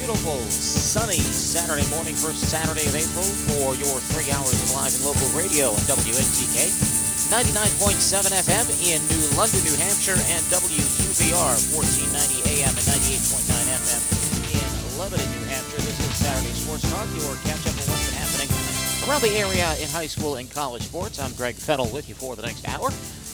beautiful, sunny Saturday morning, first Saturday of April, for your three hours of live and local radio on WNTK, 99.7 FM in New London, New Hampshire, and WQVR, 1490 AM and 98.9 FM in Lebanon, New Hampshire. This is Saturday Sports Talk, your catch up on what's been happening around the area in high school and college sports. I'm Greg Fennell with you for the next hour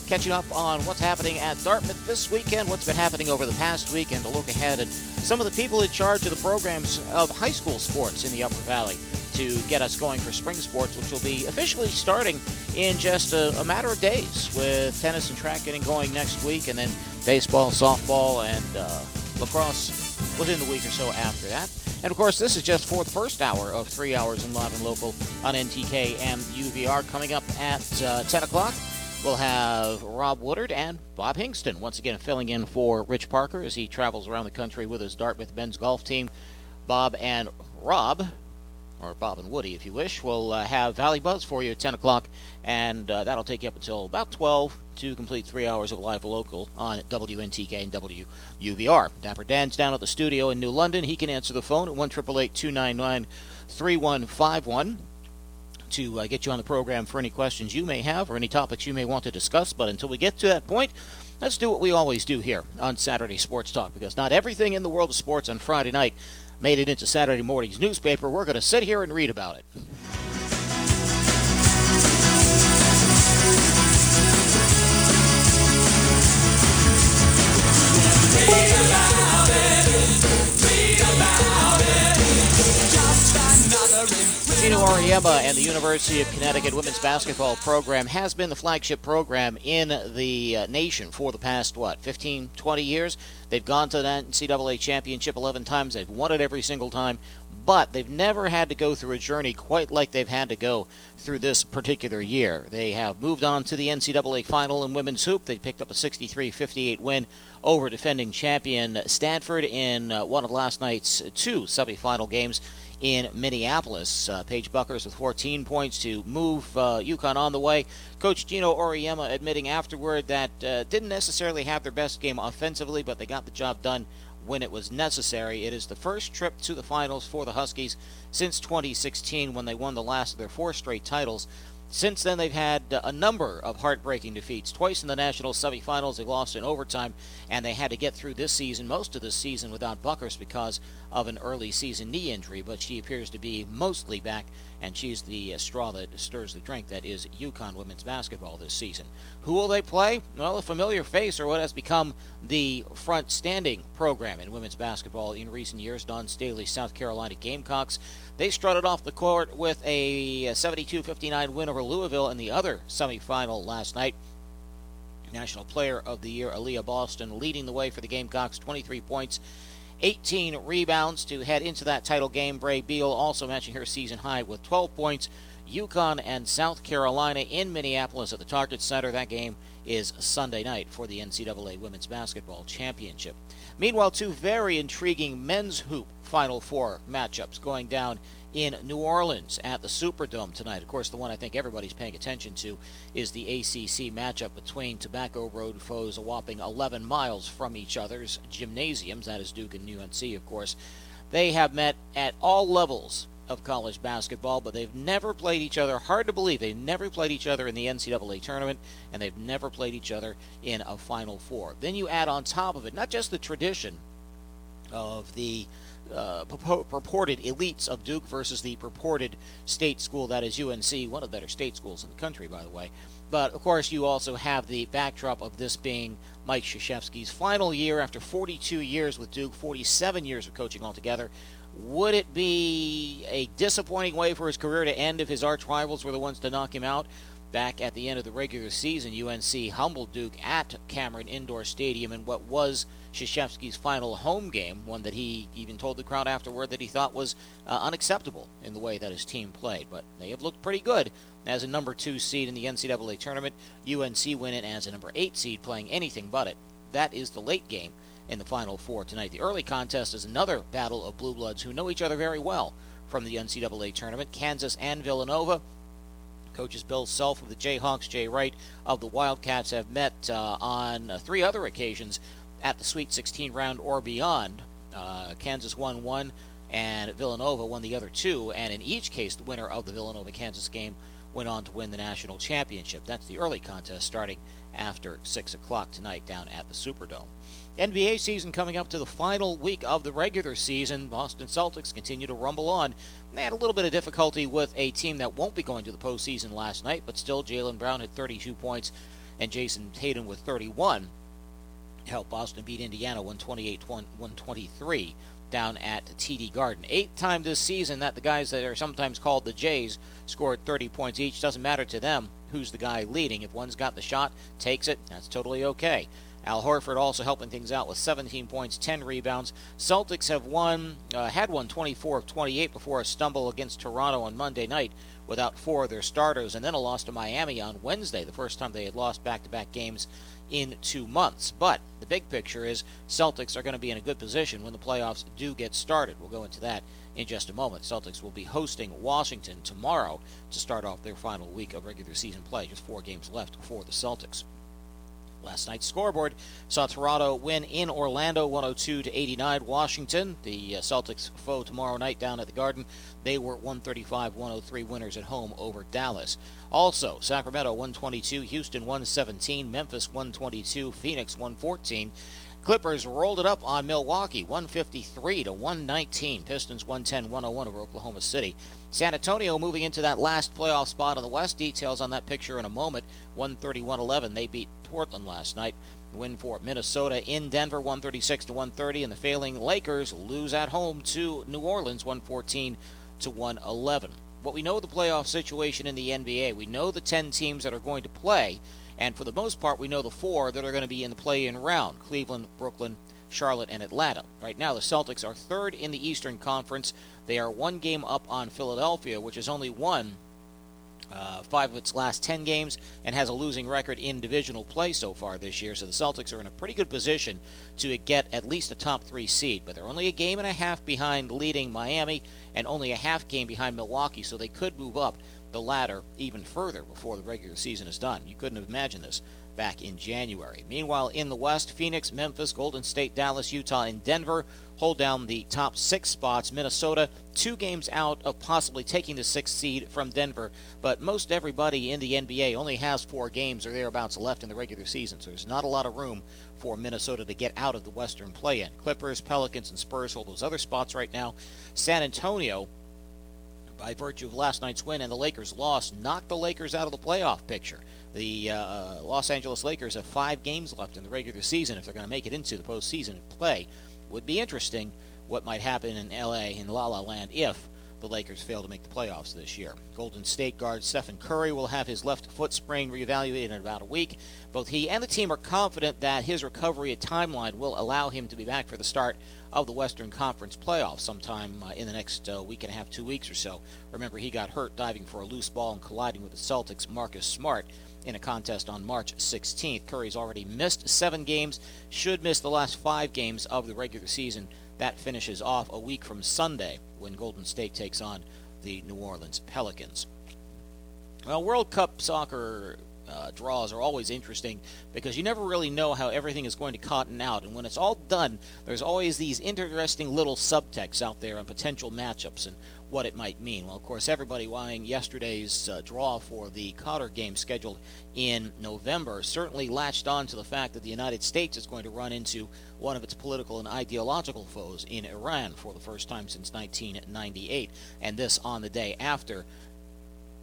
catching up on what's happening at Dartmouth this weekend, what's been happening over the past week, and to look ahead at some of the people in charge of the programs of high school sports in the Upper Valley to get us going for spring sports, which will be officially starting in just a, a matter of days, with tennis and track getting going next week, and then baseball, softball, and uh, lacrosse within the week or so after that. And of course, this is just for the first hour of three hours in live and local on NTK and UVR coming up at uh, 10 o'clock. We'll have Rob Woodard and Bob Hingston once again filling in for Rich Parker as he travels around the country with his Dartmouth men's golf team. Bob and Rob, or Bob and Woody if you wish, will uh, have Valley Buzz for you at 10 o'clock, and uh, that'll take you up until about 12 to complete three hours of live local on WNTK and WUVR. Dapper Dan's down at the studio in New London. He can answer the phone at 1 299 3151 to uh, get you on the program for any questions you may have or any topics you may want to discuss. But until we get to that point, let's do what we always do here on Saturday Sports Talk because not everything in the world of sports on Friday night made it into Saturday morning's newspaper. We're going to sit here and read about it. Read about it. Geno Auriemma and the University of Connecticut women's basketball program has been the flagship program in the uh, nation for the past, what, 15, 20 years? They've gone to the NCAA championship 11 times. They've won it every single time, but they've never had to go through a journey quite like they've had to go through this particular year. They have moved on to the NCAA final in women's hoop. They picked up a 63 58 win over defending champion Stanford in uh, one of last night's two semifinal games in Minneapolis. Uh, Paige Bueckers with 14 points to move uh, UConn on the way. Coach Geno Auriemma admitting afterward that uh, didn't necessarily have their best game offensively, but they got the job done when it was necessary. It is the first trip to the finals for the Huskies since 2016 when they won the last of their four straight titles. Since then, they've had a number of heartbreaking defeats. Twice in the national semifinals, they lost in overtime, and they had to get through this season, most of this season, without Bueckers because of an early season knee injury. But she appears to be mostly back, and she's the uh, straw that stirs the drink that is UConn women's basketball this season. Who will they play? Well, a familiar face, or what has become the front standing program in women's basketball in recent years, Dawn Staley, South Carolina Gamecocks. They strutted off the court with a 72 59 win over Louisville in the other semifinal last night. National Player of the Year, Aliyah Boston, leading the way for the Gamecocks, 23 points, 18 rebounds to head into that title game. Brea Beal also matching her season high with 12 points. UConn and South Carolina in Minneapolis at the Target Center. That game is Sunday night for the NCAA Women's Basketball Championship. Meanwhile, two very intriguing men's hoop Final Four matchups going down in New Orleans at the Superdome tonight. Of course, the one I think everybody's paying attention to is the ACC matchup between Tobacco Road foes a whopping 11 miles from each other's gymnasiums. That is Duke and UNC, of course. They have met at all levels of college basketball, but they've never played each other. Hard to believe they've never played each other in the NCAA tournament, and they've never played each other in a Final Four. Then you add on top of it not just the tradition of the uh, purported elites of Duke versus the purported state school that is UNC, one of the better state schools in the country, by the way. But of course, you also have the backdrop of this being Mike Krzyzewski's final year after 42 years with Duke, 47 years of coaching altogether. Would it be a disappointing way for his career to end if his arch rivals were the ones to knock him out? Back at the end of the regular season, UNC humbled Duke at Cameron Indoor Stadium in what was Krzyzewski's final home game, one that he even told the crowd afterward that he thought was uh, unacceptable in the way that his team played. But they have looked pretty good as a number two seed in the NCAA tournament. UNC win it as a number eight seed, playing anything but it. That is the late game in the Final Four tonight. The early contest is another battle of blue bloods who know each other very well from the NCAA tournament. Kansas and Villanova. Coaches Bill Self of the Jayhawks, Jay Wright of the Wildcats have met uh, on uh, three other occasions at the Sweet 16 round or beyond. Uh, Kansas won one, and Villanova won the other two. And in each case, the winner of the Villanova Kansas game went on to win the national championship. That's the early contest starting after 6 o'clock tonight down at the Superdome. NBA season coming up to the final week of the regular season. Boston Celtics continue to rumble on. They had a little bit of difficulty with a team that won't be going to the postseason last night, but still, Jaylen Brown had 32 points and Jayson Tatum with 31 helped Boston beat Indiana 128 123 down at TD Garden. Eighth time this season that the guys that are sometimes called the Jays scored 30 points each. Doesn't matter to them who's the guy leading. If one's got the shot, takes it, that's totally okay. Al Horford also helping things out with 17 points, 10 rebounds. Celtics have won, uh, had won 24 of 28 before a stumble against Toronto on Monday night without four of their starters, and then a loss to Miami on Wednesday, the first time they had lost back-to-back games in two months. But the big picture is Celtics are going to be in a good position when the playoffs do get started. We'll go into that in just a moment. Celtics will be hosting Washington tomorrow to start off their final week of regular season play. Just four games left for the Celtics. Last night's scoreboard saw Toronto win in Orlando 102 to 89 Washington. The uh, Celtics foe tomorrow night down at the Garden. They were 135-103 winners at home over Dallas. Also, Sacramento 122, Houston 117, Memphis 122, Phoenix 114. Clippers rolled it up on Milwaukee 153 to 119. Pistons 110 101 over Oklahoma City. San Antonio moving into that last playoff spot in the West. Details on that picture in a moment. 131 11. They beat Portland last night. Win for Minnesota in Denver 136 to 130 and the failing Lakers lose at home to New Orleans 114 to 111. What we know the playoff situation in the NBA, we know the 10 teams that are going to play. And for the most part, we know the four that are going to be in the play in round Cleveland, Brooklyn, Charlotte, and Atlanta. Right now, the Celtics are third in the Eastern Conference. They are one game up on Philadelphia, which has only won uh, five of its last 10 games and has a losing record in divisional play so far this year. So the Celtics are in a pretty good position to get at least a top three seed. But they're only a game and a half behind leading Miami and only a half game behind Milwaukee, so they could move up the ladder even further before the regular season is done. You couldn't have imagined this back in January. Meanwhile, in the West, Phoenix, Memphis, Golden State, Dallas, Utah, and Denver hold down the top six spots. Minnesota, two games out of possibly taking the sixth seed from Denver, but most everybody in the NBA only has four games or thereabouts left in the regular season, so there's not a lot of room for Minnesota to get out of the Western play in. Clippers, Pelicans, and Spurs hold those other spots right now. San Antonio by virtue of last night's win and the Lakers' loss, knocked the Lakers out of the playoff picture. The uh, Los Angeles Lakers have five games left in the regular season if they're going to make it into the postseason play. Would be interesting what might happen in LA in La La Land if the Lakers fail to make the playoffs this year. Golden State guard Stephen Curry will have his left foot sprain reevaluated in about a week. Both he and the team are confident that his recovery timeline will allow him to be back for the start of the Western Conference playoffs sometime uh, in the next uh, week and a half, two weeks or so. Remember, he got hurt diving for a loose ball and colliding with the Celtics' Marcus Smart in a contest on March 16th. Curry's already missed seven games, should miss the last five games of the regular season. That finishes off a week from Sunday when Golden State takes on the New Orleans Pelicans. Well, World Cup soccer uh, draws are always interesting because you never really know how everything is going to cotton out. And when it's all done, there's always these interesting little subtexts out there on potential matchups and what it might mean. Well, of course, everybody watching yesterday's uh, draw for the Qatar game scheduled in November certainly latched on to the fact that the United States is going to run into one of its political and ideological foes in Iran for the first time since 1998, and this on the day after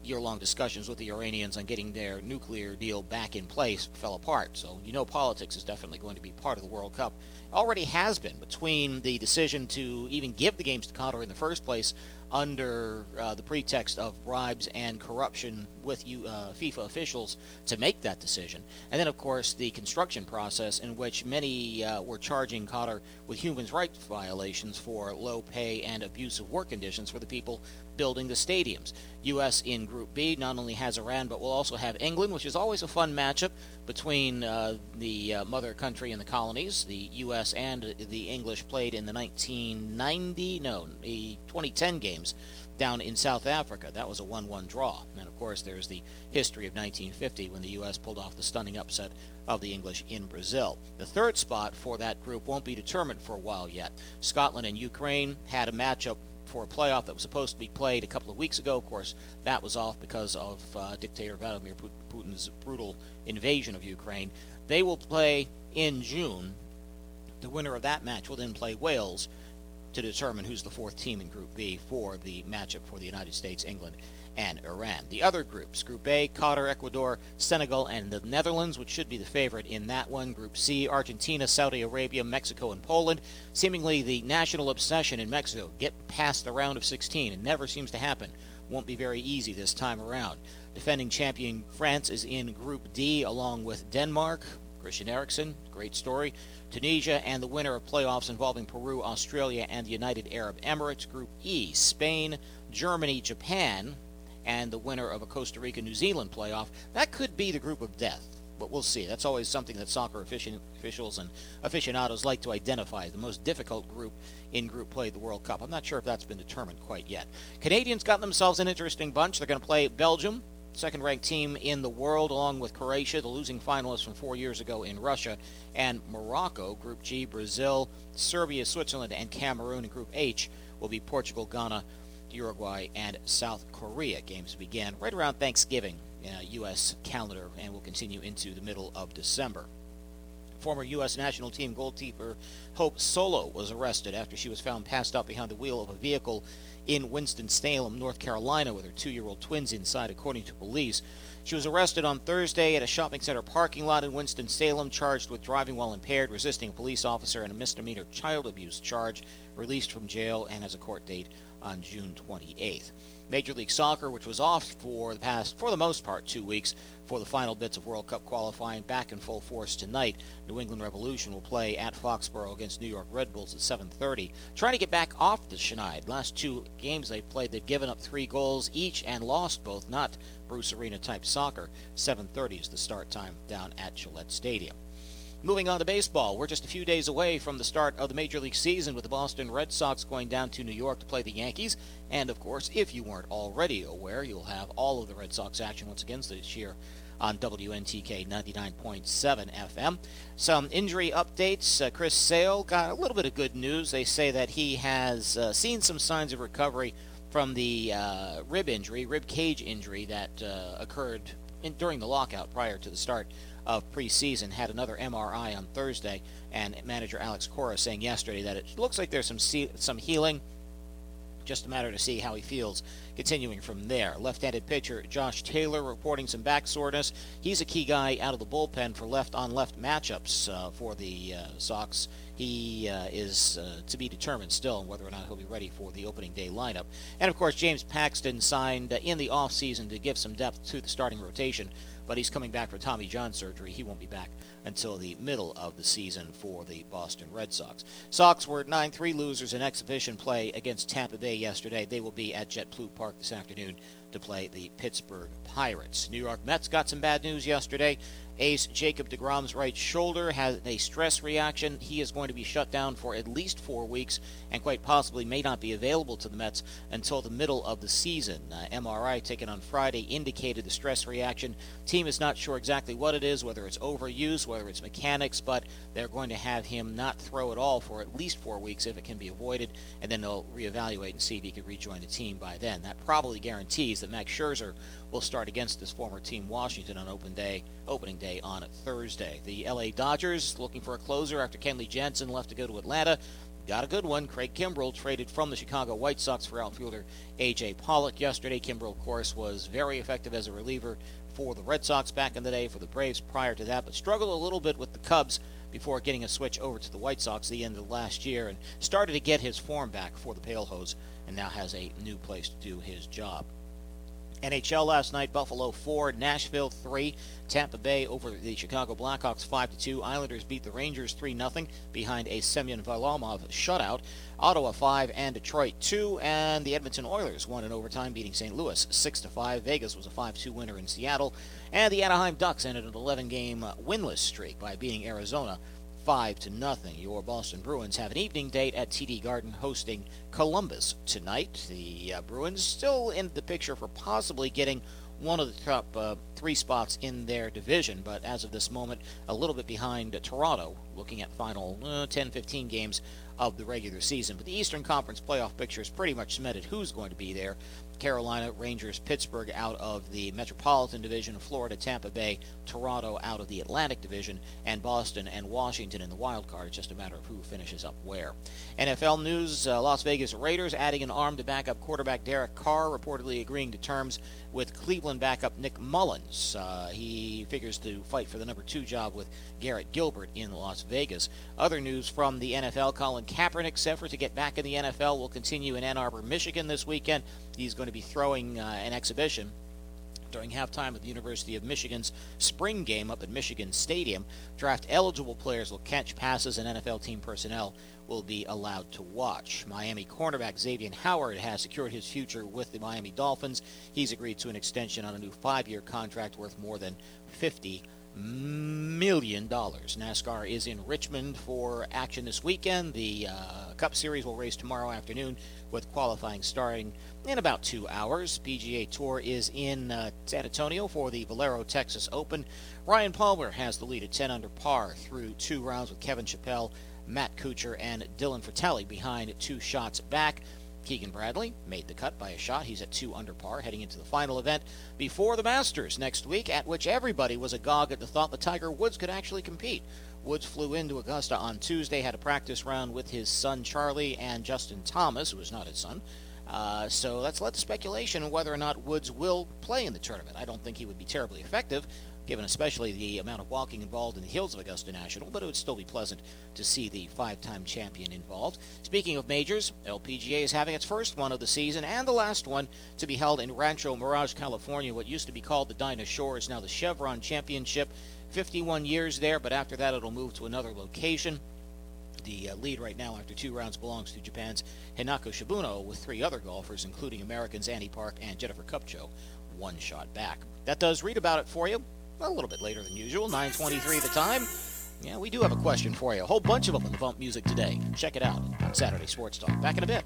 year long discussions with the Iranians on getting their nuclear deal back in place fell apart. So you know politics is definitely going to be part of the World Cup. Already has been between the decision to even give the games to Qatar in the first place under uh, the pretext of bribes and corruption with you, uh, FIFA officials to make that decision. And then, of course, the construction process in which many uh, were charging Qatar with human rights violations for low pay and abusive work conditions for the people building the stadiums. U.S. in Group B not only has Iran, but will also have England, which is always a fun matchup between uh, the uh, mother country and the colonies. The U.S. and the English played in the 1990, no, the 2010 games down in South Africa. That was a 1 1 draw. And of course, there's the history of 1950 when the U.S. pulled off the stunning upset of the English in Brazil. The third spot for that group won't be determined for a while yet. Scotland and Ukraine had a matchup for a playoff that was supposed to be played a couple of weeks ago. Of course, that was off because of uh, dictator Vladimir Putin's brutal invasion of Ukraine. They will play in June. The winner of that match will then play Wales to determine who's the fourth team in Group B for the matchup for the United States, England, and Iran. The other groups, Group A, Qatar, Ecuador, Senegal, and the Netherlands, which should be the favorite in that one. Group C, Argentina, Saudi Arabia, Mexico, and Poland. Seemingly the national obsession in Mexico, get past the round of 16. It never seems to happen. Won't be very easy this time around. Defending champion France is in Group D along with Denmark. Christian Eriksen, great story. Tunisia, and the winner of playoffs involving Peru, Australia, and the United Arab Emirates. Group E, Spain, Germany, Japan, and the winner of a Costa Rica New Zealand playoff. That could be the group of death, but we'll see. That's always something that soccer officials and aficionados like to identify the most difficult group in group play the World Cup. I'm not sure if that's been determined quite yet. Canadians got themselves an interesting bunch. They're going to play Belgium, second ranked team in the world, along with Croatia, the losing finalists from four years ago in Russia, and Morocco. Group G, Brazil, Serbia, Switzerland, and Cameroon. In Group H will be Portugal, Ghana, Uruguay, and South Korea. Games began right around Thanksgiving, in uh, U.S. calendar, and will continue into the middle of December. Former U.S. national team goalkeeper Hope Solo was arrested after she was found passed out behind the wheel of a vehicle in Winston-Salem, North Carolina, with her two year old twins inside, according to police. She was arrested on Thursday at a shopping center parking lot in Winston-Salem, charged with driving while impaired, resisting a police officer, and a misdemeanor child abuse charge, released from jail, and has a court date on June 28th. Major League Soccer, which was off for the past, for the most part, two weeks for the final bits of World Cup qualifying, back in full force tonight. New England Revolution will play at Foxborough against New York Red Bulls at 7:30. Trying to get back off the Schneid. Last two games they've played, they've given up three goals each and lost both. Not Bruce Arena type soccer. 7:30 is the start time down at Gillette Stadium. Moving on to baseball, we're just a few days away from the start of the Major League season with the Boston Red Sox going down to New York to play the Yankees. And of course, if you weren't already aware, you'll have all of the Red Sox action once again this year on WNTK 99.7 FM. Some injury updates. Uh, Chris Sale got a little bit of good news. They say that he has uh, seen some signs of recovery from the uh, rib injury, rib cage injury that uh, occurred in, during the lockout prior to the start of preseason had another MRI on Thursday, and manager Alex Cora saying yesterday that it looks like there's some some healing. Just a matter to see how he feels continuing from there. Left-handed pitcher Josh Taylor reporting some back soreness. He's a key guy out of the bullpen for left-on-left matchups uh, for the uh, Sox. He uh, is uh, to be determined still whether or not he'll be ready for the opening day lineup. And of course, James Paxton signed in the offseason to give some depth to the starting rotation but he's coming back for Tommy John surgery. He won't be back until the middle of the season for the Boston Red Sox. Sox were 9 3 losers in exhibition play against Tampa Bay yesterday. They will be at JetBlue Park this afternoon to play the Pittsburgh Pirates. New York Mets got some bad news yesterday. Ace Jacob DeGrom's right shoulder has a stress reaction. He is going to be shut down for at least four weeks and quite possibly may not be available to the Mets until the middle of the season. Uh, MRI taken on Friday indicated the stress reaction. Team is not sure exactly what it is, whether it's overuse, whether it's mechanics, but they're going to have him not throw at all for at least four weeks if it can be avoided, and then they'll reevaluate and see if he can rejoin the team by then. That probably guarantees that Max Scherzer will start against his former team Washington on open day, opening day on Thursday. The LA Dodgers looking for a closer after Kenley Jansen left to go to Atlanta. Got a good one. Craig Kimbrel traded from the Chicago White Sox for outfielder A.J. Pollock yesterday. Kimbrel, of course, was very effective as a reliever for the Red Sox back in the day, for the Braves prior to that, but struggled a little bit with the Cubs before getting a switch over to the White Sox the end of last year and started to get his form back for the Pale Hose and now has a new place to do his job. NHL last night, Buffalo 4, Nashville 3, Tampa Bay over the Chicago Blackhawks 5 2. Islanders beat the Rangers 3 0 behind a Semyon Varlamov shutout. Ottawa 5 and Detroit 2, and the Edmonton Oilers won in overtime, beating St. Louis 6 5. Vegas was a 5 2 winner in Seattle, and the Anaheim Ducks ended an 11 game winless streak by beating Arizona 5 to nothing. Your Boston Bruins have an evening date at TD Garden hosting Columbus tonight. The uh, Bruins still in the picture for possibly getting one of the top uh, three spots in their division, but as of this moment, a little bit behind uh, Toronto, looking at final uh, 10 15 games of the regular season. But the Eastern Conference playoff picture is pretty much cemented who's going to be there. Carolina, Rangers, Pittsburgh out of the Metropolitan Division, Florida, Tampa Bay, Toronto out of the Atlantic Division, and Boston and Washington in the wild card. It's just a matter of who finishes up where. NFL news uh, Las Vegas Raiders adding an arm to backup quarterback Derek Carr, reportedly agreeing to terms with Cleveland backup Nick Mullens. Uh, he figures to fight for the number two job with Garrett Gilbert in Las Vegas. Other news from the NFL Colin Kaepernick's effort to get back in the NFL will continue in Ann Arbor, Michigan this weekend. He's going to be throwing uh, an exhibition during halftime of the University of Michigan's spring game up at Michigan Stadium. Draft eligible players will catch passes, and NFL team personnel will be allowed to watch. Miami cornerback Xavier Howard has secured his future with the Miami Dolphins. He's agreed to an extension on a new five year contract worth more than 50 million dollars. NASCAR is in Richmond for action this weekend. The uh, Cup Series will race tomorrow afternoon with qualifying starting in about two hours. PGA Tour is in uh, San Antonio for the Valero Texas Open. Ryan Palmer has the lead at 10 under par through two rounds with Kevin Chappell, Matt Kuchar, and Dylan Frittelli behind two shots back. Keegan Bradley made the cut by a shot. He's at two under par heading into the final event before the Masters next week, at which everybody was agog at the thought that Tiger Woods could actually compete. Woods flew into Augusta on Tuesday, had a practice round with his son Charlie and Justin Thomas, who is not his son. Uh, so let's let the speculation on whether or not Woods will play in the tournament. I don't think he would be terribly effective, given especially the amount of walking involved in the hills of Augusta National, but it would still be pleasant to see the five time champion involved. Speaking of majors, LPGA is having its first one of the season and the last one to be held in Rancho Mirage, California. What used to be called the Dinah Shore is now the Chevron Championship. 51 years there, but after that it'll move to another location. The uh, lead right now after two rounds belongs to Japan's Hinako Shibuno with three other golfers, including Americans Annie Park and Jennifer Kupcho, one shot back. That does read about it for you a little bit later than usual, 9.23 the time. Yeah, we do have a question for you. A whole bunch of them in the Bump Music today. Check it out on Saturday Sports Talk. Back in a bit.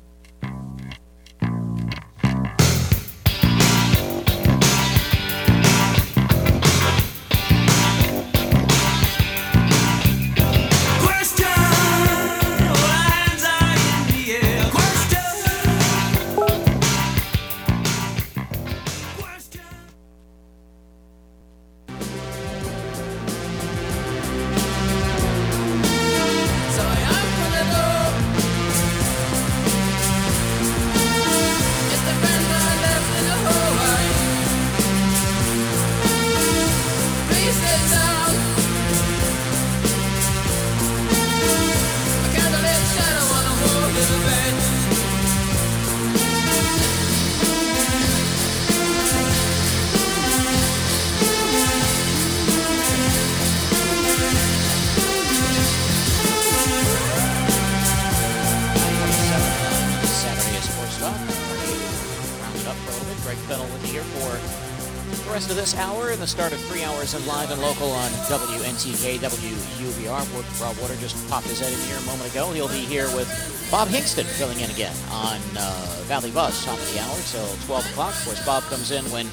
the time start of three hours and live and local on WNTK, WUVR. Rob Water just popped his head in here a moment ago. He'll be here with Bob Hingston filling in again on uh, Valley Buzz, top of the hour till 12 o'clock. Of course, Bob comes in when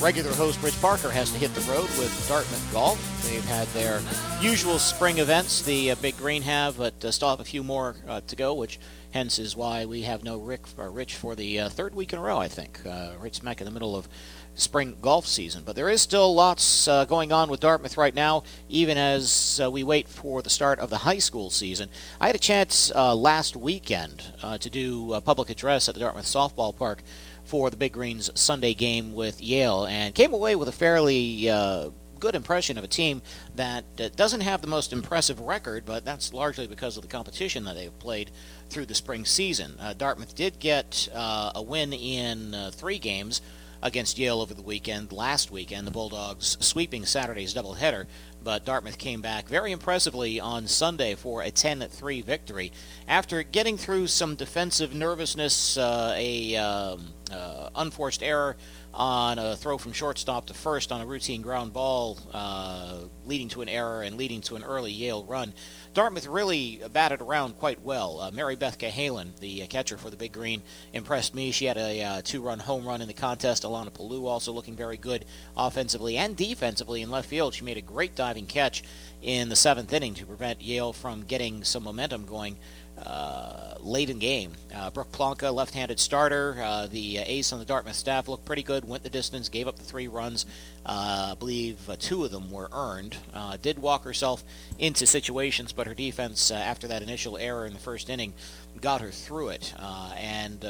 regular host Rich Parker has to hit the road with Dartmouth Golf. They've had their usual spring events, the uh, Big Green have, but uh, still have a few more uh, to go, which hence is why we have no Rick or Rich for the uh, third week in a row, I think. Uh, Rich smack in the middle of spring golf season. But there is still lots uh, going on with Dartmouth right now, even as uh, we wait for the start of the high school season. I had a chance uh, last weekend uh, to do a public address at the Dartmouth Softball Park for the Big Greens Sunday game with Yale and came away with a fairly uh, good impression of a team that doesn't have the most impressive record, but that's largely because of the competition that they've played through the spring season. Uh, Dartmouth did get a win in three games against Yale over the weekend. Last weekend, the Bulldogs sweeping Saturday's doubleheader but Dartmouth came back very impressively on Sunday for a 10 3 victory. After getting through some defensive nervousness, uh, a um, uh, unforced error on a throw from shortstop to first on a routine ground ball, uh, leading to an error and leading to an early Yale run. Dartmouth really batted around quite well. Uh, Mary Beth the uh, catcher for the Big Green, impressed me. She had a uh, two-run home run in the contest. Alana Palou also looking very good offensively and defensively in left field. She made a great diving catch in the seventh inning to prevent Yale from getting some momentum going uh, late in game. Uh, Brooke Plonka, left-handed starter, uh, the ace on the Dartmouth staff, looked pretty good. Went the distance, gave up the three runs. Uh, I believe uh, two of them were earned. Uh, did walk herself into situations, but her defense after that initial error in the first inning got her through it, and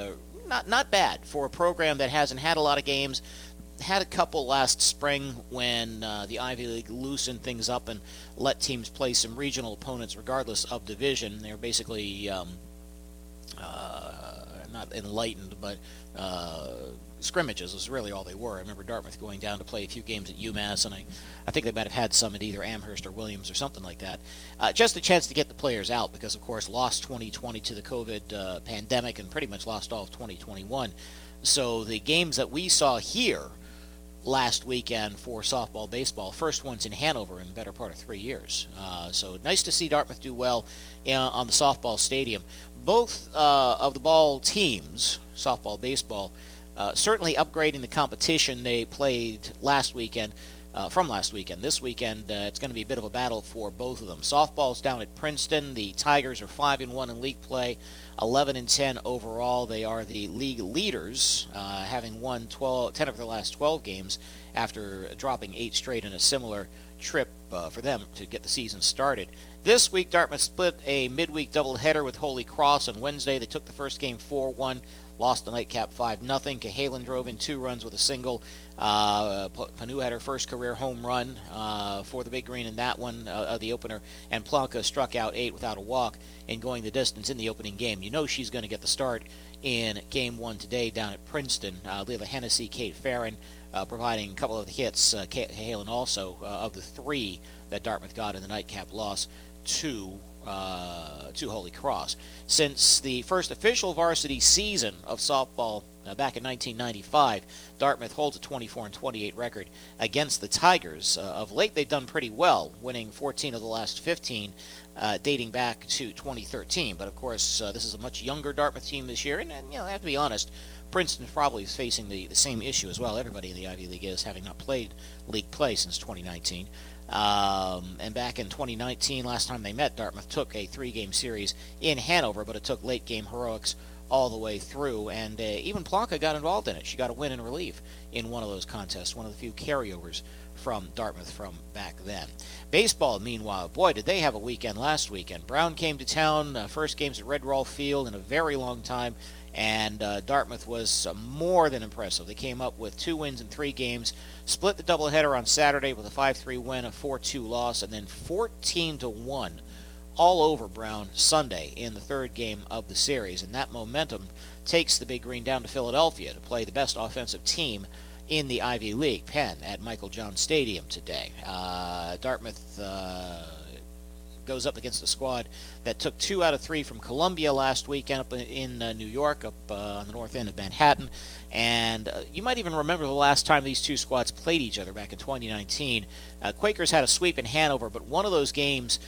not not bad for a program that hasn't had a lot of games had a couple last spring when uh, the Ivy League loosened things up and let teams play some regional opponents regardless of division. They were basically um, uh, not enlightened, but uh, scrimmages was really all they were. I remember Dartmouth going down to play a few games at UMass, and I, I think they might have had some at either Amherst or Williams or something like that. Uh, just a chance to get the players out because, of course, lost 2020 to the COVID uh, pandemic and pretty much lost all of 2021. So the games that we saw here last weekend for softball, baseball. First ones in Hanover in the better part of three years. Uh, so nice to see Dartmouth do well uh, on the softball stadium. Both uh, of the ball teams, softball, baseball, uh, certainly upgrading the competition they played last weekend. Uh, from last weekend. This weekend, uh, it's going to be a bit of a battle for both of them. Softball's down at Princeton. The Tigers are five and one in league play. 11 and 10 overall. They are the league leaders, uh, having won 12, 10 of their last 12 games after dropping eight straight in a similar trip uh, for them to get the season started. This week, Dartmouth split a midweek doubleheader with Holy Cross on Wednesday. They took the first game 4 1, lost the nightcap 5 0. Cahalan drove in two runs with a single. Uh, Panu had her first career home run uh, for the Big Green in that one, uh, the opener, and Plonka struck out eight without a walk in going the distance in the opening game. You know she's going to get the start in game one today down at Princeton. Uh, Leila Hennessy, Kate Farron uh, providing a couple of the hits. Uh, also uh, of the three that Dartmouth got in the nightcap loss to uh, to Holy Cross. Since the first official varsity season of softball uh, back in 1995, Dartmouth holds a 24 and 28 record against the Tigers. Uh, of late, they've done pretty well, winning 14 of the last 15 uh, dating back to 2013. But of course, uh, this is a much younger Dartmouth team this year, and, and, you know, I have to be honest, Princeton probably is facing the, the same issue as well. Everybody in the Ivy League is, having not played league play since 2019. Um, and back in 2019, last time they met, Dartmouth took a three-game series in Hanover, but it took late-game heroics all the way through. And uh, even Plonka got involved in it. She got a win in relief in one of those contests, one of the few carryovers from Dartmouth from back then. Baseball, meanwhile, boy, did they have a weekend last weekend. Brown came to town, uh, first games at Red Rolfe Field in a very long time, and uh, Dartmouth was uh, more than impressive. They came up with two wins in three games, split the doubleheader on Saturday with a 5-3 win, a 4-2 loss, and then 14 to one all over Brown Sunday in the third game of the series, and that momentum takes the Big Green down to Philadelphia to play the best offensive team in the Ivy League, Penn, at Meiklejohn Stadium today. Uh, Dartmouth uh, goes up against a squad that took two out of three from Columbia last weekend up in uh, New York, up uh, on the north end of Manhattan. And uh, you might even remember the last time these two squads played each other back in 2019. Uh, Quakers had a sweep in Hanover, but one of those games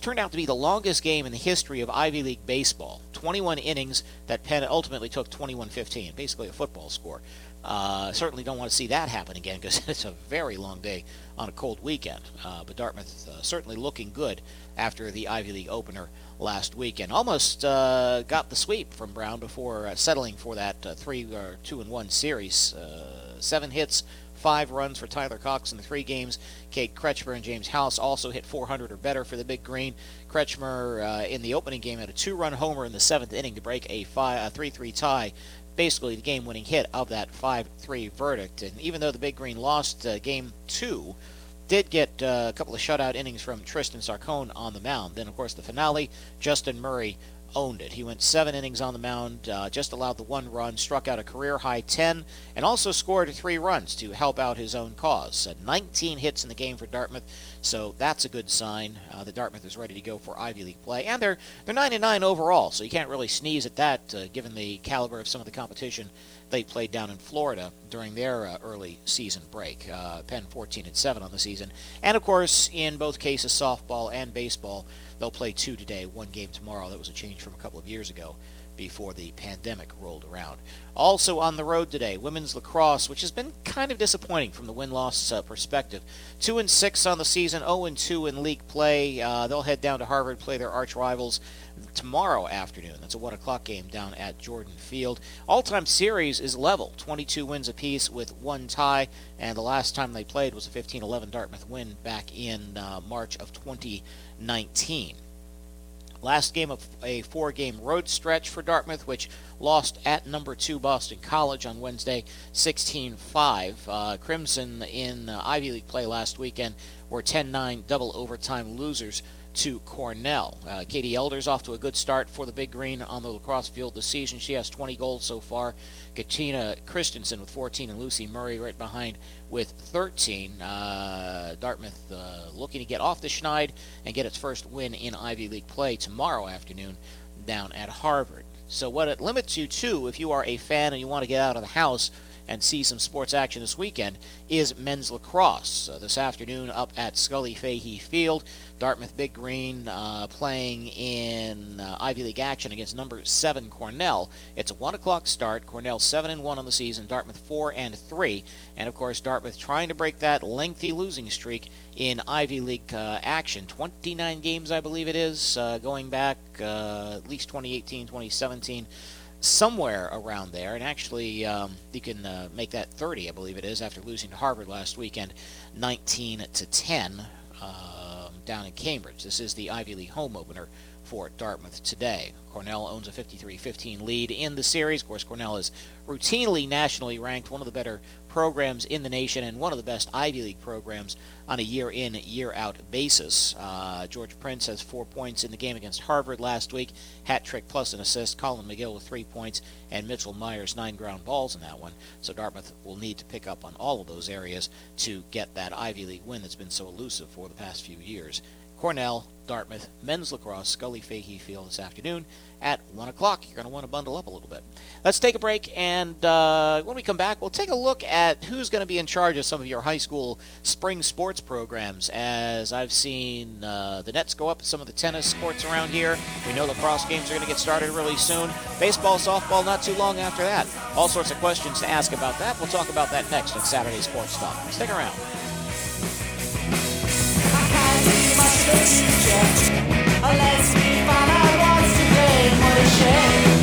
turned out to be the longest game in the history of Ivy League baseball. 21 innings that Penn ultimately took 21-15, basically a football score. Uh, certainly don't want to see that happen again because it's a very long day on a cold weekend. Uh, but Dartmouth uh, certainly looking good after the Ivy League opener last weekend. Almost uh, got the sweep from Brown before uh, settling for that uh, three or two and one series. seven hits, five runs for Tyler Cox in the three games. Kate Kretschmer and James House also hit 400 or better for the Big Green. Kretschmer in the opening game had a two-run homer in the seventh inning to break a 3-3 tie basically the game-winning hit of that 5-3 verdict. And even though the Big Green lost uh, game two, did get uh, a couple of shutout innings from Tristan Sarcone on the mound. Then, of course, the finale, Justin Murray owned it. He went seven innings on the mound, uh, just allowed the one run, struck out a career high 10, and also scored three runs to help out his own cause. Uh, 19 hits in the game for Dartmouth, so that's a good sign. Uh, the Dartmouth is ready to go for Ivy League play, and they're they're 9 9 overall, so you can't really sneeze at that uh, given the caliber of some of the competition they played down in Florida during their uh, early season break. Uh, Penn 14 and 7 on the season, and of course in both cases softball and baseball They'll play two today, one game tomorrow. That was a change from a couple of years ago before the pandemic rolled around. Also on the road today, women's lacrosse, which has been kind of disappointing from the win-loss uh, perspective. Two and six on the season, 0 and two in league play. Uh, they'll head down to Harvard, play their arch rivals tomorrow afternoon. That's a one o'clock game down at Jordan Field. All-time series is level, 22 wins apiece with one tie, and the last time they played was a 15-11 Dartmouth win back in uh, March of 2019. Last game of a four game road stretch for Dartmouth, which lost at number two Boston College on Wednesday 16 5. Uh, Crimson in uh, Ivy League play last weekend were 10 9 double overtime losers to Cornell. Uh, Katie Elder's off to a good start for the Big Green on the lacrosse field this season. She has 20 goals so far. Katina Christensen with 14 and Lucy Murray right behind with 13. Uh, Dartmouth uh, looking to get off the schneid and get its first win in Ivy League play tomorrow afternoon down at Harvard. So, what it limits you to, if you are a fan and you want to get out of the house, and see some sports action this weekend is men's lacrosse. Uh, this afternoon up at Scully Fahey Field, Dartmouth Big Green uh, playing in uh, Ivy League action against number seven Cornell. It's a one o'clock start. Cornell seven and one on the season. Dartmouth four and three, and of course Dartmouth trying to break that lengthy losing streak in Ivy League uh, action. 29 games, I believe it is, uh, going back uh, at least 2018, 2017 somewhere around there. And actually, um, you can uh, make that 30, I believe it is, after losing to Harvard last weekend, 19 to 10 uh, down in Cambridge. This is the Ivy League home opener for Dartmouth today. Cornell owns a 53-15 lead in the series. Of course, Cornell is routinely nationally ranked, one of the better programs in the nation and one of the best Ivy League programs on a year in, year out basis. Uh, George Prince has four points in the game against Harvard last week, hat trick plus an assist. Colin McGill with three points, and Mitchell Myers nine ground balls in that one. So Dartmouth will need to pick up on all of those areas to get that Ivy League win that's been so elusive for the past few years. Cornell, Dartmouth, men's lacrosse, Scully Fahey Field this afternoon at 1 o'clock. You're going to want to bundle up a little bit. Let's take a break, and uh, when we come back, we'll take a look at who's going to be in charge of some of your high school spring sports programs. As I've seen uh, the nets go up some of the tennis sports around here, we know lacrosse games are going to get started really soon. Baseball, softball, not too long after that. All sorts of questions to ask about that. We'll talk about that next on Saturday Sports Talk. Stick around. Unless we find out what's to blame, what a shame.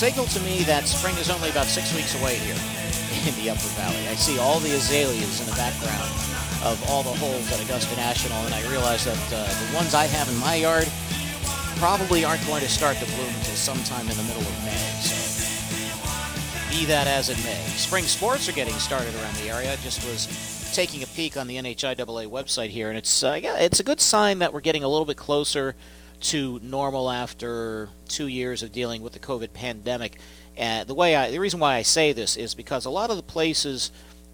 Signal to me that spring is only about six weeks away here in the Upper Valley. I see all the azaleas in the background of all the holes at Augusta National, and I realize that uh, the ones I have in my yard probably aren't going to start to bloom until sometime in the middle of May. So be that as it may. Spring sports are getting started around the area. Just was taking a peek on the NHIAA website here, and it's uh, yeah, it's a good sign that we're getting a little bit closer to normal after two years of dealing with the COVID pandemic. And the way I, the reason why I say this is because a lot of the places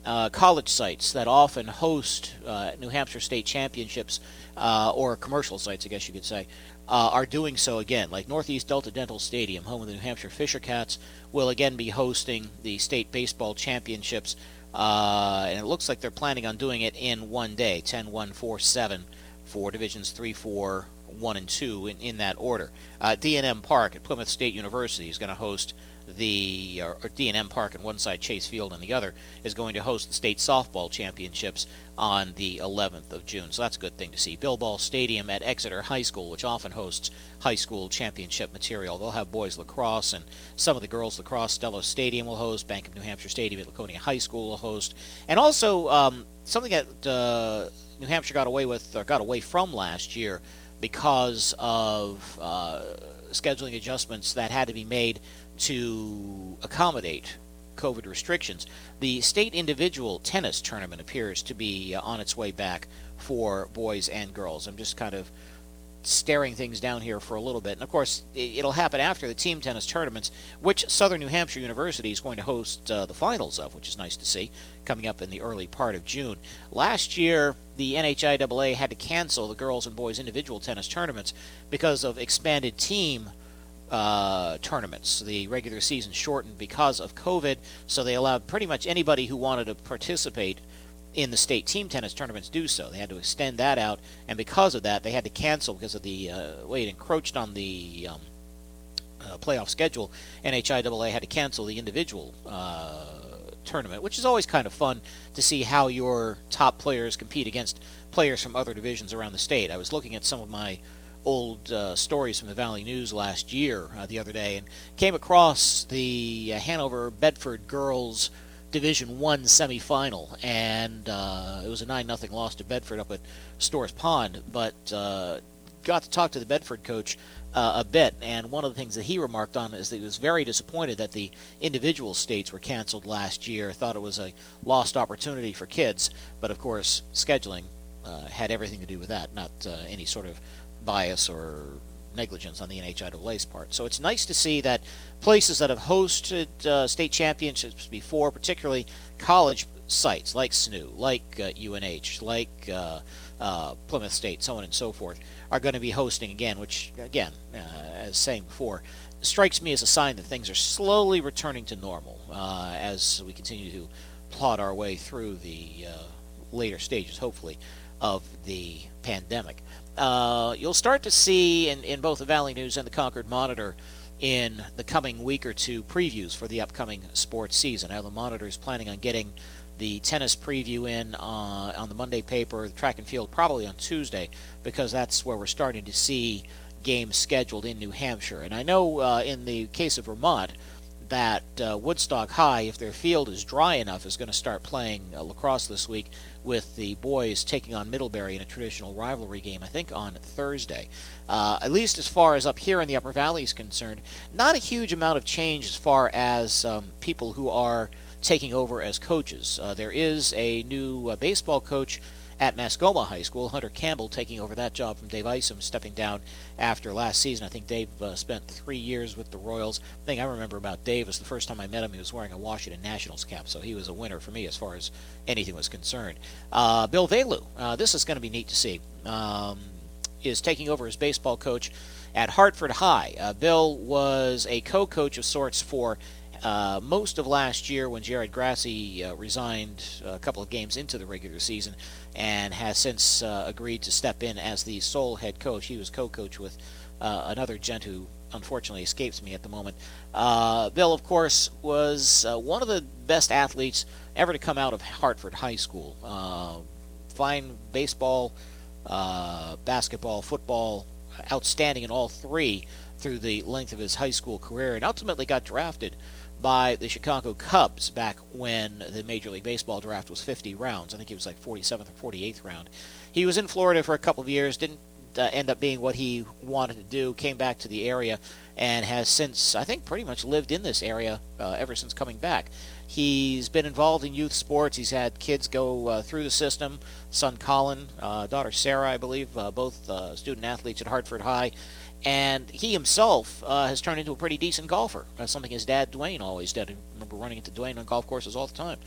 uh, college sites that often host uh, New Hampshire state championships, uh, or commercial sites, I guess you could say, uh, are doing so again. Like Northeast Delta Dental Stadium, home of the New Hampshire Fisher Cats, will again be hosting the state baseball championships. Uh, and it looks like they're planning on doing it in one day 10 1 4 7 for divisions 3 4 1 and 2 in, in that order. Uh, D&M Park at Plymouth State University is going to host the or, or D&M Park on one side, Chase Field on the other, is going to host the state softball championships on the 11th of June. So that's a good thing to see. Bill Ball Stadium at Exeter High School, which often hosts high school championship material. They'll have boys lacrosse and some of the girls lacrosse. Stellos Stadium will host. Bank of New Hampshire Stadium at Laconia High School will host. And also um, something that uh, New Hampshire got away with or got away from last year because of uh, scheduling adjustments that had to be made to accommodate COVID restrictions. The state individual tennis tournament appears to be uh, on its way back for boys and girls. I'm just kind of staring things down here for a little bit. And of course, it'll happen after the team tennis tournaments, which Southern New Hampshire University is going to host uh, the finals of, which is nice to see, coming up in the early part of June. Last year, the NHIAA had to cancel the girls and boys individual tennis tournaments because of expanded team uh, tournaments. The regular season shortened because of COVID, so they allowed pretty much anybody who wanted to participate in the state team tennis tournaments do so. They had to extend that out, and because of that, they had to cancel because of the uh, way it encroached on the um, uh, playoff schedule. NHIAA had to cancel the individual uh, tournament, which is always kind of fun to see how your top players compete against players from other divisions around the state. I was looking at some of my old uh, stories from the Valley News last year uh, the other day and came across the uh, Hanover Bedford girls Division One semifinal, and uh, it was a nine nothing loss to Bedford up at Storrs Pond. But uh, got to talk to the Bedford coach uh, a bit, and one of the things that he remarked on is that he was very disappointed that the individual states were canceled last year. Thought it was a lost opportunity for kids, but of course scheduling had everything to do with that, not any sort of bias or negligence on the NHIAA's part. So it's nice to see that places that have hosted uh, state championships before, particularly college sites like SNU, like uh, UNH, like uh, uh, Plymouth State, so on and so forth, are going to be hosting again, which, again, uh, as saying before, strikes me as a sign that things are slowly returning to normal as we continue to plod our way through the later stages, hopefully, of the pandemic uh, you'll start to see in, in both the Valley News and the Concord Monitor in the coming week or two previews for the upcoming sports season. Now, the Monitor is planning on getting the tennis preview in uh, on the Monday paper, the track and field probably on Tuesday, because that's where we're starting to see games scheduled in New Hampshire. And I know uh, in the case of Vermont, that uh, Woodstock High, if their field is dry enough, is going to start playing uh, lacrosse this week with the boys taking on Middlebury in a traditional rivalry game, I think on Thursday. Uh, at least as far as up here in the Upper Valley is concerned, not a huge amount of change as far as um, people who are taking over as coaches. Uh, there is a new uh, baseball coach at Mascoma High School. Hunter Campbell taking over that job from Dave Isom, stepping down after last season. I think Dave uh, spent three years with the Royals. The thing I remember about Dave is the first time I met him, he was wearing a Washington Nationals cap, so he was a winner for me as far as anything was concerned. Uh, Bill Valu, uh, this is going to be neat to see, um, is taking over as baseball coach at Hartford High. Uh, Bill was a co coach of sorts for uh, most of last year when Jared Grassi uh, resigned a couple of games into the regular season and has since uh, agreed to step in as the sole head coach. He was co-coach with uh, another gent who unfortunately escapes me at the moment. Uh, Bill, of course, was one of the best athletes ever to come out of Hartford High School. Fine baseball, basketball, football, outstanding in all three through the length of his high school career, and ultimately got drafted by the Chicago Cubs back when the Major League Baseball draft was 50 rounds. I think he was like 47th or 48th round. He was in Florida for a couple of years, didn't uh, end up being what he wanted to do, came back to the area, and has since, I think, pretty much lived in this area uh, ever since coming back. He's been involved in youth sports. He's had kids go uh, through the system. Son Colin, uh, daughter Sarah, I believe, uh, both uh, student athletes at Hartford High And he himself uh, has turned into a pretty decent golfer. That's something his dad, Dwayne, always did. I remember running into Dwayne on golf courses all the time.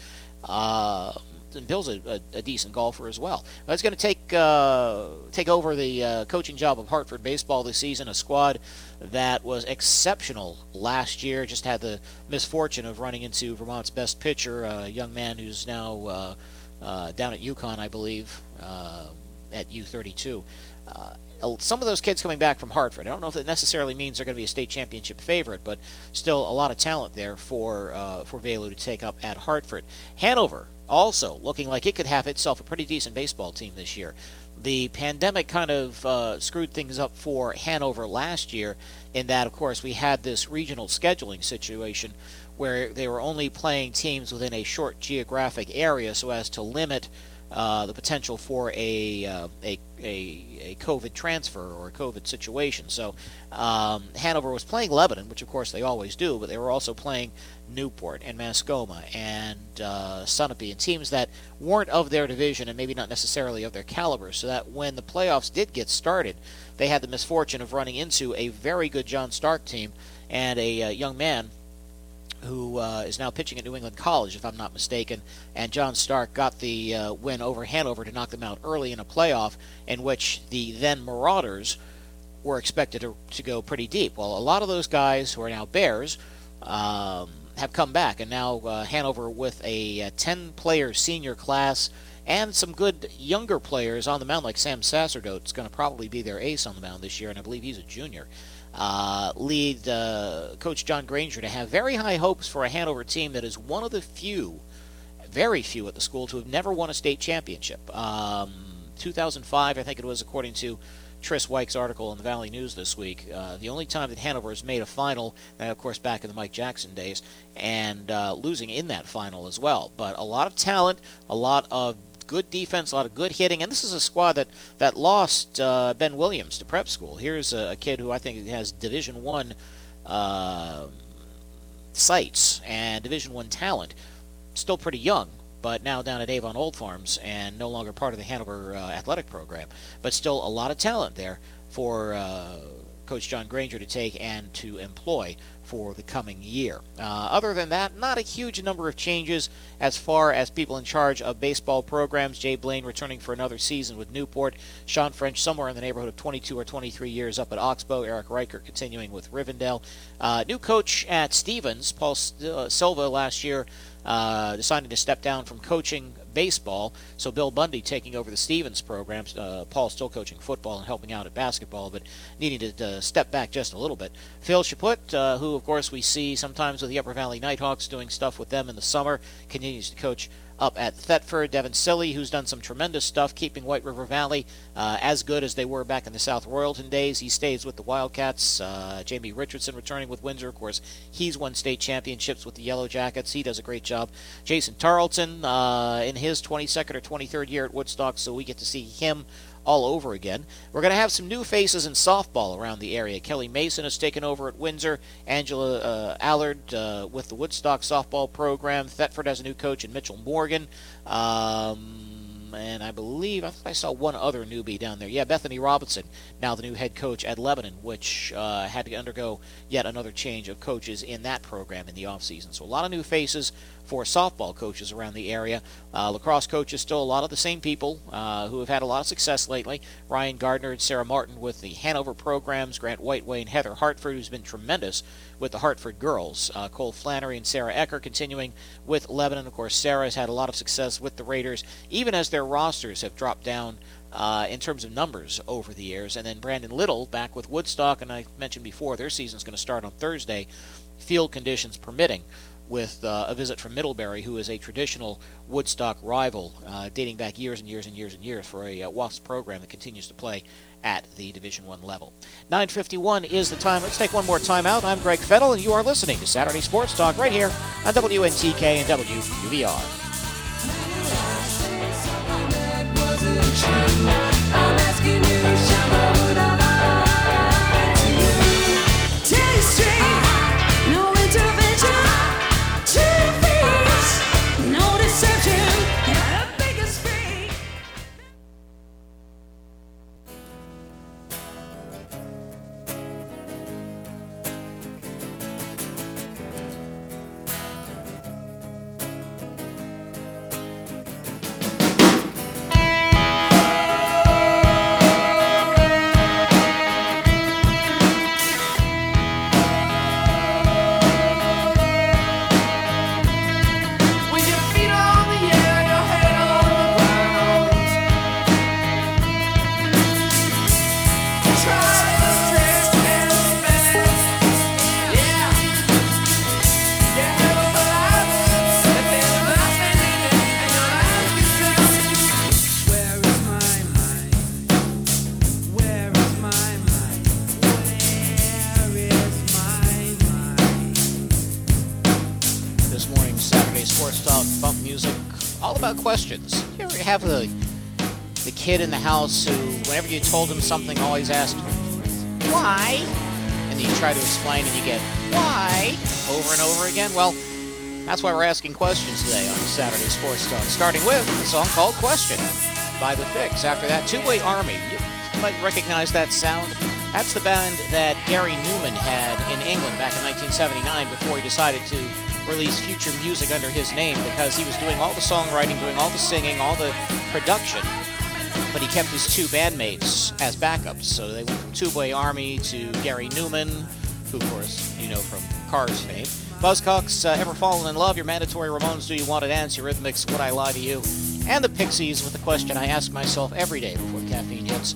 Uh, and Bill's a, a, a, decent golfer as well. It's going to take uh, take over the uh, coaching job of Hartford baseball this season. A squad that was exceptional last year. Just had the misfortune of running into Vermont's best pitcher, a young man who's now uh, uh down at UConn, I believe, at U32 uh, some of those kids coming back from Hartford. I don't know if that necessarily means they're going to be a state championship favorite, but still a lot of talent there for uh, for Velu to take up at Hartford. Hanover also looking like it could have itself a pretty decent baseball team this year. The pandemic kind of uh, screwed things up for Hanover last year, in that, of course, we had this regional scheduling situation where they were only playing teams within a short geographic area so as to limit uh, the potential for a, uh, a, a, a, COVID transfer or a COVID situation. So um, Hanover was playing Lebanon, which of course they always do, but they were also playing Newport and Mascoma and uh, Sunapee and teams that weren't of their division and maybe not necessarily of their caliber. So that when the playoffs did get started, they had the misfortune of running into a very good John Stark team and a uh, young man who uh, is now pitching at New England College, if I'm not mistaken. And John Stark got the uh, win over Hanover to knock them out early in a playoff in which the then Marauders were expected to, to go pretty deep. Well, a lot of those guys who are now Bears um, have come back, and now uh, Hanover with a 10 player senior class and some good younger players on the mound, like Sam Sacerdote is going to probably be their ace on the mound this year, and I believe he's a junior uh, lead uh, Coach John Granger to have very high hopes for a Hanover team that is one of the few, very few at the school, to have never won a state championship. Um, 2005, I think it was, according to Tris Wykes' article in the Valley News this week. Uh, the only time that Hanover has made a final, of course, back in the Mike Jackson days, and uh, losing in that final as well. But a lot of talent, a lot of good defense, a lot of good hitting, and this is a squad that that lost uh, Ben Williams to prep school. Here's a, a, kid who I think has Division One uh, sights and Division One talent. Still pretty young, but now down at Avon Old Farms and no longer part of the Hanover uh, athletic program. But still a lot of talent there for uh, Coach John Granger to take and to employ for the coming year. Uh, other than that, not a huge number of changes as far as people in charge of baseball programs. Jay Blaine returning for another season with Newport. Sean French somewhere in the neighborhood of 22 or 23 years up at Oxbow. Eric Riker continuing with Rivendell. Uh, new coach at Stevens, Paul uh, Silva, last year uh, deciding to step down from coaching baseball. So Bill Bundy taking over the Stevens program. Uh, Paul still coaching football and helping out at basketball, but needing to step back just a little bit. Phil Chaput, uh, who of course we see sometimes with the Upper Valley Nighthawks doing stuff with them in the summer, continues to coach up at Thetford. Devin Silly, who's done some tremendous stuff keeping White River Valley uh, as good as they were back in the South Royalton days. He stays with the Wildcats. Uh, Jamie Richardson returning with Windsor. Of course, he's won state championships with the Yellow Jackets. He does a great job. Jason Tarleton uh, in his 22nd or 23rd year at Woodstock, so we get to see him all over again. We're going to have some new faces in softball around the area. Kelly Mason has taken over at Windsor. Angela uh, Allard uh, with the Woodstock softball program. Thetford has a new coach in Mitchell Morgan. Um, and I believe I thought I saw one other newbie down there. Yeah, Bethany Robinson, now the new head coach at Lebanon, which uh, had to undergo yet another change of coaches in that program in the offseason. So a lot of new faces for softball coaches around the area. Uh, lacrosse coaches, still a lot of the same people uh, who have had a lot of success lately. Ryan Gardner and Sarah Martin with the Hanover programs, Grant Whiteway and Heather Hartford, who's been tremendous with the Hartford girls. Uh, Cole Flannery and Sarah Ecker continuing with Lebanon. Of course, Sarah has had a lot of success with the Raiders, even as their rosters have dropped down. Uh, in terms of numbers over the years. And then Brandon Little back with Woodstock, and I mentioned before their season's going to start on Thursday, field conditions permitting with uh, a visit from Middlebury, who is a traditional Woodstock rival, uh, dating back years and years and years and years for a uh, WAFS program that continues to play at the Division One level. 9:51 is the time. Let's take one more time out. I'm Greg Fennell, and you are listening to Saturday Sports Talk right here on WNTK and WUVR. Kid in the house who, whenever you told him something, always asked, "Why?" And you try to explain, and you get "Why?" over and over again. Well, that's why we're asking questions today on Saturday Sports Talk. Starting with a song called "Question" by The Fix. After that, Tubeway Army. You might recognize that sound. That's the band that Gary Numan had in England back in 1979 before he decided to release future music under his name because he was doing all the songwriting, doing all the singing, all the production. But he kept his two bandmates as backups. So they went from Tubeway Army to Gary Numan, who, of course, you know from Cars fame. Buzzcocks, uh, Ever Fallen in Love, your mandatory Ramones, Do You Want to Dance, your Eurythmics, Would I Lie to You, and the Pixies with the question I ask myself every day before caffeine hits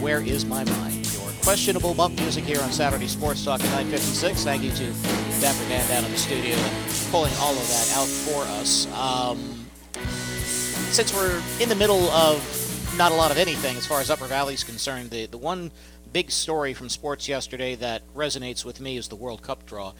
Where is my mind? Your questionable bump music here on Saturday Sports Talk at 956. Thank you to Dapper Dan down in the studio pulling all of that out for us. Um, since we're in the middle of not a lot of anything as far as Upper Valley is concerned, the, the one big story from sports yesterday that resonates with me is the World Cup draw.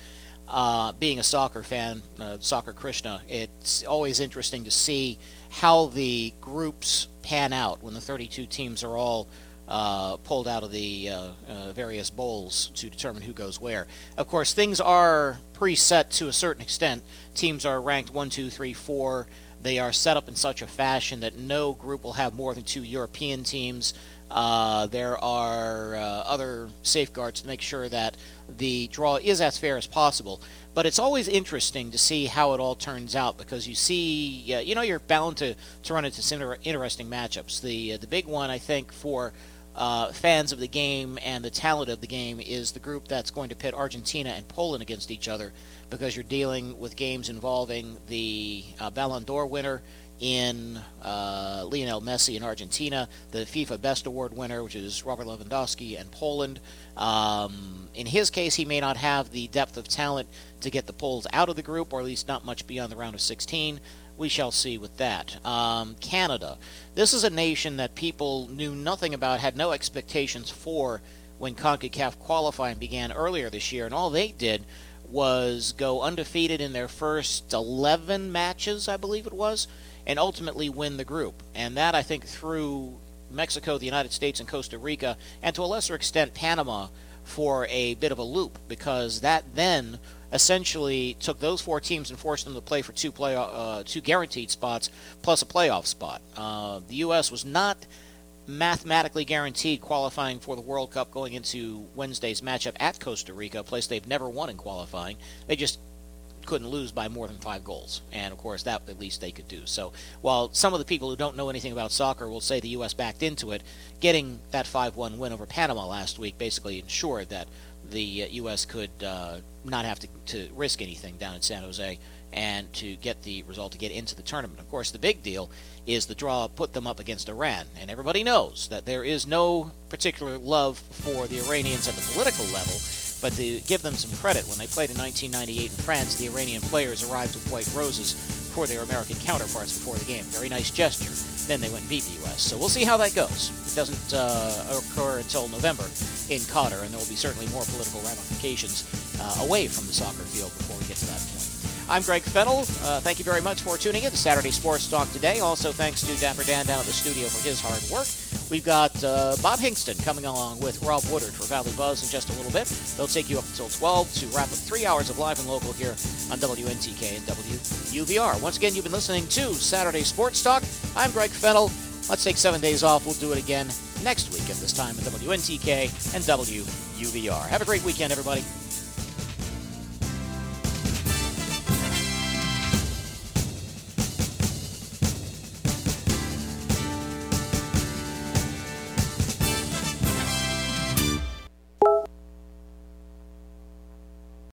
Uh, being a soccer fan, uh, soccer Krishna, it's always interesting to see how the groups pan out when the 32 teams are all uh, pulled out of the uh, uh, various bowls to determine who goes where. Of course, things are preset to a certain extent. Teams are ranked one, two, three, four. They are set up in such a fashion that no group will have more than two European teams. Uh, there are uh, other safeguards to make sure that the draw is as fair as possible. But it's always interesting to see how it all turns out because you see, uh, you know, you're bound to, to run into some interesting matchups. The the big one, I think, for uh, fans of the game and the talent of the game is the group that's going to pit Argentina and Poland against each other because you're dealing with games involving the uh, Ballon d'Or winner in uh, Lionel Messi in Argentina, the FIFA Best Award winner, which is Robert Lewandowski in Poland. Um, in his case, he may not have the depth of talent to get the Poles out of the group, or at least not much beyond the round of 16 we shall see with that. Um, Canada. This is a nation that people knew nothing about, had no expectations for when CONCACAF qualifying began earlier this year, and all they did was go undefeated in their first 11 matches, I believe it was, and ultimately win the group. And that, I think, threw Mexico, the United States, and Costa Rica, and to a lesser extent, Panama, for a bit of a loop, because that then essentially took those four teams and forced them to play for two play uh, two guaranteed spots plus a playoff spot. Uh, the U.S. was not mathematically guaranteed qualifying for the World Cup going into Wednesday's matchup at Costa Rica, a place they've never won in qualifying. They just couldn't lose by more than five goals. And of course, that at least they could do. So while some of the people who don't know anything about soccer will say the U.S. backed into it, getting that 5 1 win over Panama last week basically ensured that the U.S. Uh, could uh, not have to, to risk anything down in San Jose and to get the result to get into the tournament. Of course, the big deal is the draw put them up against Iran, and everybody knows that there is no particular love for the Iranians at the political level. But to give them some credit, when they played in 1998 in France, the Iranian players arrived with white roses for their American counterparts before the game. Very nice gesture. Then they went beat the U.S. So we'll see how that goes. It doesn't uh, occur until November in Qatar, and there will be certainly more political ramifications uh, away from the soccer field before we get to that point. I'm Greg Fennell. Uh, thank you very much for tuning in to Saturday Sports Talk today. Also, thanks to Dapper Dan down at the studio for his hard work. We've got uh, Bob Hingston coming along with Rob Woodard for Valley Buzz in just a little bit. They'll take you up until 12 to wrap up three hours of live and local here on WNTK and WUVR. Once again, you've been listening to Saturday Sports Talk. I'm Greg Fennell. Let's take seven days off. We'll do it again next week at this time at WNTK and WUVR. Have a great weekend, everybody.